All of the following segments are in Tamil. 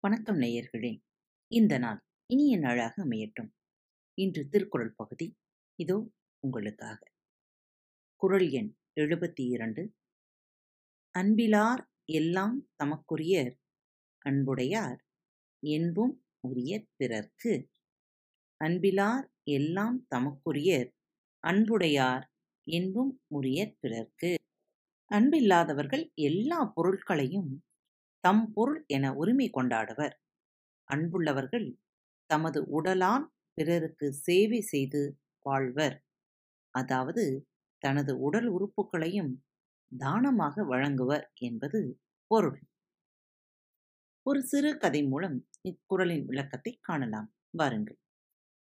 வணக்கம் நேயர்களே. இந்த நாள் இனிய நாளாக அமையட்டும். இன்று திருக்குறள் பகுதி இதோ உங்களுக்காக. குறள் எண் எழுபத்தி இரண்டு அன்பிலார் எல்லாம் தமக்குரியர் அன்புடையார் என்பும் உரிய பிறர்க்கு. அன்பிலார் எல்லாம் தமக்குரியர் அன்புடையார் இன்பும் உரிய பிறர்க்கு. அன்பில்லாதவர்கள் எல்லா பொருட்களையும் தம் பொருள் என உரிமை கொண்டாடுவர். அன்புள்ளவர்கள் தமது உடலான் பிறருக்கு சேவை செய்து வாழ்வர். அதாவது தனது உடல் உறுப்புகளையும் தானமாக வழங்குவர் என்பது பொருள். ஒரு சிறு கதை மூலம் இக்குறளின் விளக்கத்தை காணலாம். வாருங்கள்.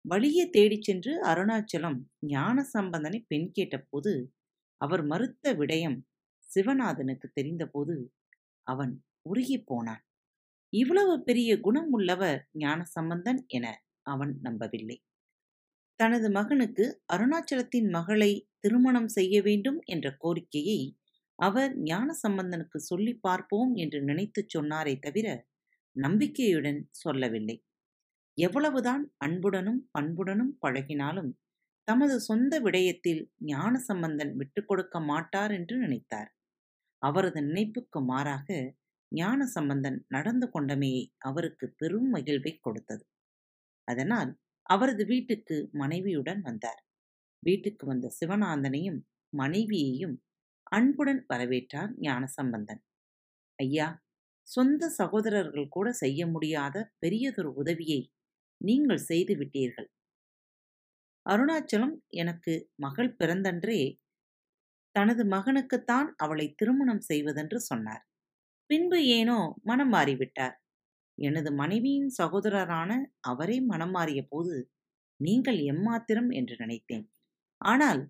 வழியே தேடிச் சென்று அருணாச்சலம் ஞான சம்பந்தனை பெண் கேட்டபோது அவர் மறுத்த விடயம் சிவநாதனுக்கு தெரிந்தபோது அவன் உருகி போனான். இவ்வளவு பெரிய குணம் உள்ளவர் ஞான சம்பந்தன் என அவன் நம்பவில்லை. தனது மகனுக்கு அருணாச்சலத்தின் மகளை திருமணம் செய்ய வேண்டும் என்ற கோரிக்கையை அவர் ஞான சம்பந்தனுக்கு சொல்லி பார்ப்போம் என்று நினைத்துச் சொன்னாரே தவிர நம்பிக்கையுடன் சொல்லவில்லை. எவ்வளவுதான் அன்புடனும் பண்புடனும் பழகினாலும் தமது சொந்த விடயத்தில் ஞான சம்பந்தன் விட்டுக்கொடுக்க மாட்டார் என்று நினைத்தார். அவரது நினைப்புக்கு மாறாக ஞான சம்பந்தன் நடந்து கொண்டமையை அவருக்கு பெரும் மகிழ்வை கொடுத்தது. அதனால் அவரது வீட்டுக்கு மனைவியுடன் வந்தார். வீட்டுக்கு வந்த சிவநாதனையும் மனைவியையும் அன்புடன் வரவேற்றார் ஞான சம்பந்தன் ஐயா சொந்த சகோதரர்கள் கூட செய்ய முடியாத பெரியதொரு உதவியை நீங்கள் செய்து விட்டீர்கள். அருணாச்சலம் எனக்கு மகள் பிறந்தன்றே தனது மகனுக்குத்தான் அவளை திருமணம் செய்வதென்று சொன்னார். பின்பு ஏனோ மனம் மாறிவிட்டார். எனது மனைவியின் சகோதரரான அவரே மனம் மாறிய போது நீங்கள் எம்மாத்திரம் என்று நினைத்தேன். ஆனால்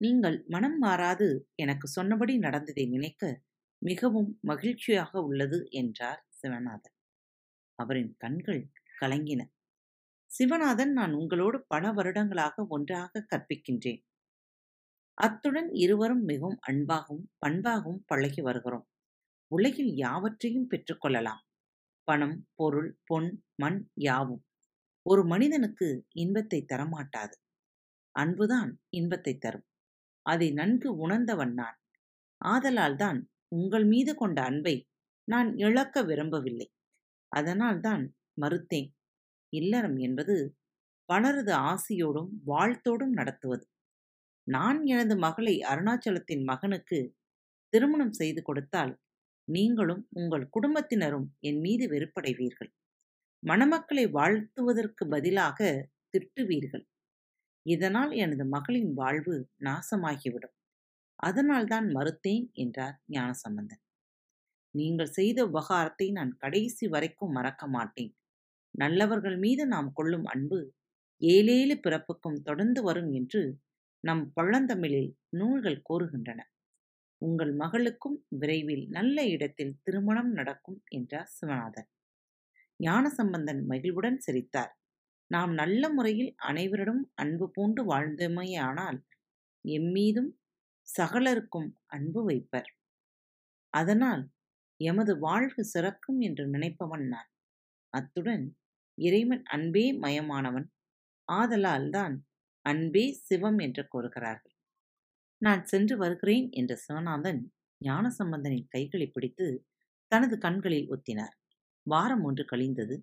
நீங்கள் மனம் மாறாது எனக்கு சொன்னபடி நடந்ததை நினைக்க மிகவும் மகிழ்ச்சியாக உள்ளது என்றார் சிவநாதன் அவரின் கண்கள் கலங்கின. சிவநாதன் நான் உங்களோடு பல வருடங்களாக ஒன்றாக கற்பிக்கின்றேன். அத்துடன் இருவரும் மிகவும் அன்பாகவும் பண்பாகவும் பழகி வருகிறோம். உலகில் யாவற்றையும் பெற்றுக்கொள்ளலாம் பணம் பொருள் பொன் மண் யாவும். ஒரு மனிதனுக்கு இன்பத்தை தரமாட்டாது. அன்புதான் இன்பத்தை தரும். அதை நன்கு உணர்ந்தவன் நான். ஆதலால் தான் உங்கள் மீது கொண்ட அன்பை நான் இழக்க விரும்பவில்லை. அதனால் தான் மறுத்தேன். இல்லறம் என்பது பலரது ஆசையோடும் வாழ்த்தோடும் நடத்துவது. நான் எனது மகளை அருணாச்சலத்தின் மகனுக்கு திருமணம் செய்து கொடுத்தால் நீங்களும் உங்கள் குடும்பத்தினரும் என் மீது வெறுப்படைவீர்கள். மணமக்களை வாழ்த்துவதற்கு பதிலாக திட்டுவீர்கள். இதனால் எனது மகளின் வாழ்வு நாசமாகிவிடும். அதனால்தான் மறுத்தேன் என்றார் ஞானசம்பந்தன். நீங்கள் செய்த உபகாரத்தை நான் கடைசி வரைக்கும் மறக்க மாட்டேன் நல்லவர்கள் மீது நாம் கொள்ளும் அன்பு ஏழேழு பிறப்புக்கும் தொடர்ந்து வரும் என்று நம் பழந்தமிழில் நூல்கள் கூறுகின்றன. உங்கள் மகளுக்கும் விரைவில் நல்ல இடத்தில் திருமணம் நடக்கும் என்றார் சிவநாதன். ஞானசம்பந்தன் மகிழ்வுடன் சிரித்தார். நாம் நல்ல முறையில் அனைவரிடம் அன்பு பூண்டு வாழ்ந்தமையானால் எம்மீதும் சகலருக்கும் அன்பு வைப்பர். அதனால் எமது வாழ்வு சிறக்கும் என்று நினைப்பவன் நான். அத்துடன் இறைவன் அன்பே மயமானவன். ஆதலால் தான் அன்பே சிவம் என்று கூறுகிறார்கள். நான் சென்று வருகிறேன் என்ற சிவநாதன் ஞானசம்பந்தனின் கைகளை பிடித்து தனது கண்களில் ஒத்தினார். வாரம் ஒன்று கழிந்தது.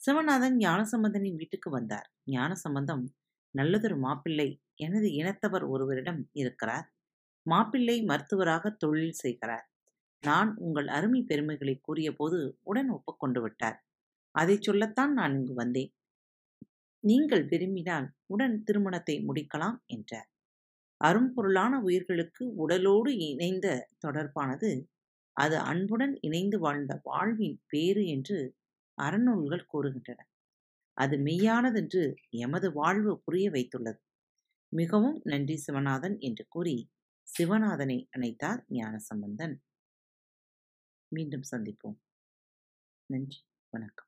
சிவநாதன் ஞானசம்பந்தனின் வீட்டுக்கு வந்தார். ஞானசம்பந்தம் நல்லதொரு மாப்பிள்ளை எனது இனத்தவர் ஒருவரிடம் இருக்கிறார். மாப்பிள்ளை மருத்துவராக தொழில் செய்கிறார். நான் உங்கள் அருமை பெருமைகளை கூறியபோது உடன் ஒப்புக்கொண்டு விட்டார். அதை சொல்லத்தான் நான் இங்கு வந்தேன். நீங்கள் விரும்பினால் உடன் திருமணத்தை முடிக்கலாம் என்றார். அரும்பொருளான உயிர்களுக்கு உடலோடு இணைந்த தொடர்பானது அது அன்புடன் இணைந்து வாழ்ந்த வாழ்வின் பேறு என்று அறநூல்கள் கூறுகின்றன. அது மெய்யானதென்று எமது வாழ்வு புரிய வைத்துள்ளது. மிகவும் நன்றி சிவநாதன் என்று கூறி சிவநாதனை அணைத்தார் ஞானசம்பந்தன். மீண்டும் சந்திப்போம். நன்றி. வணக்கம்.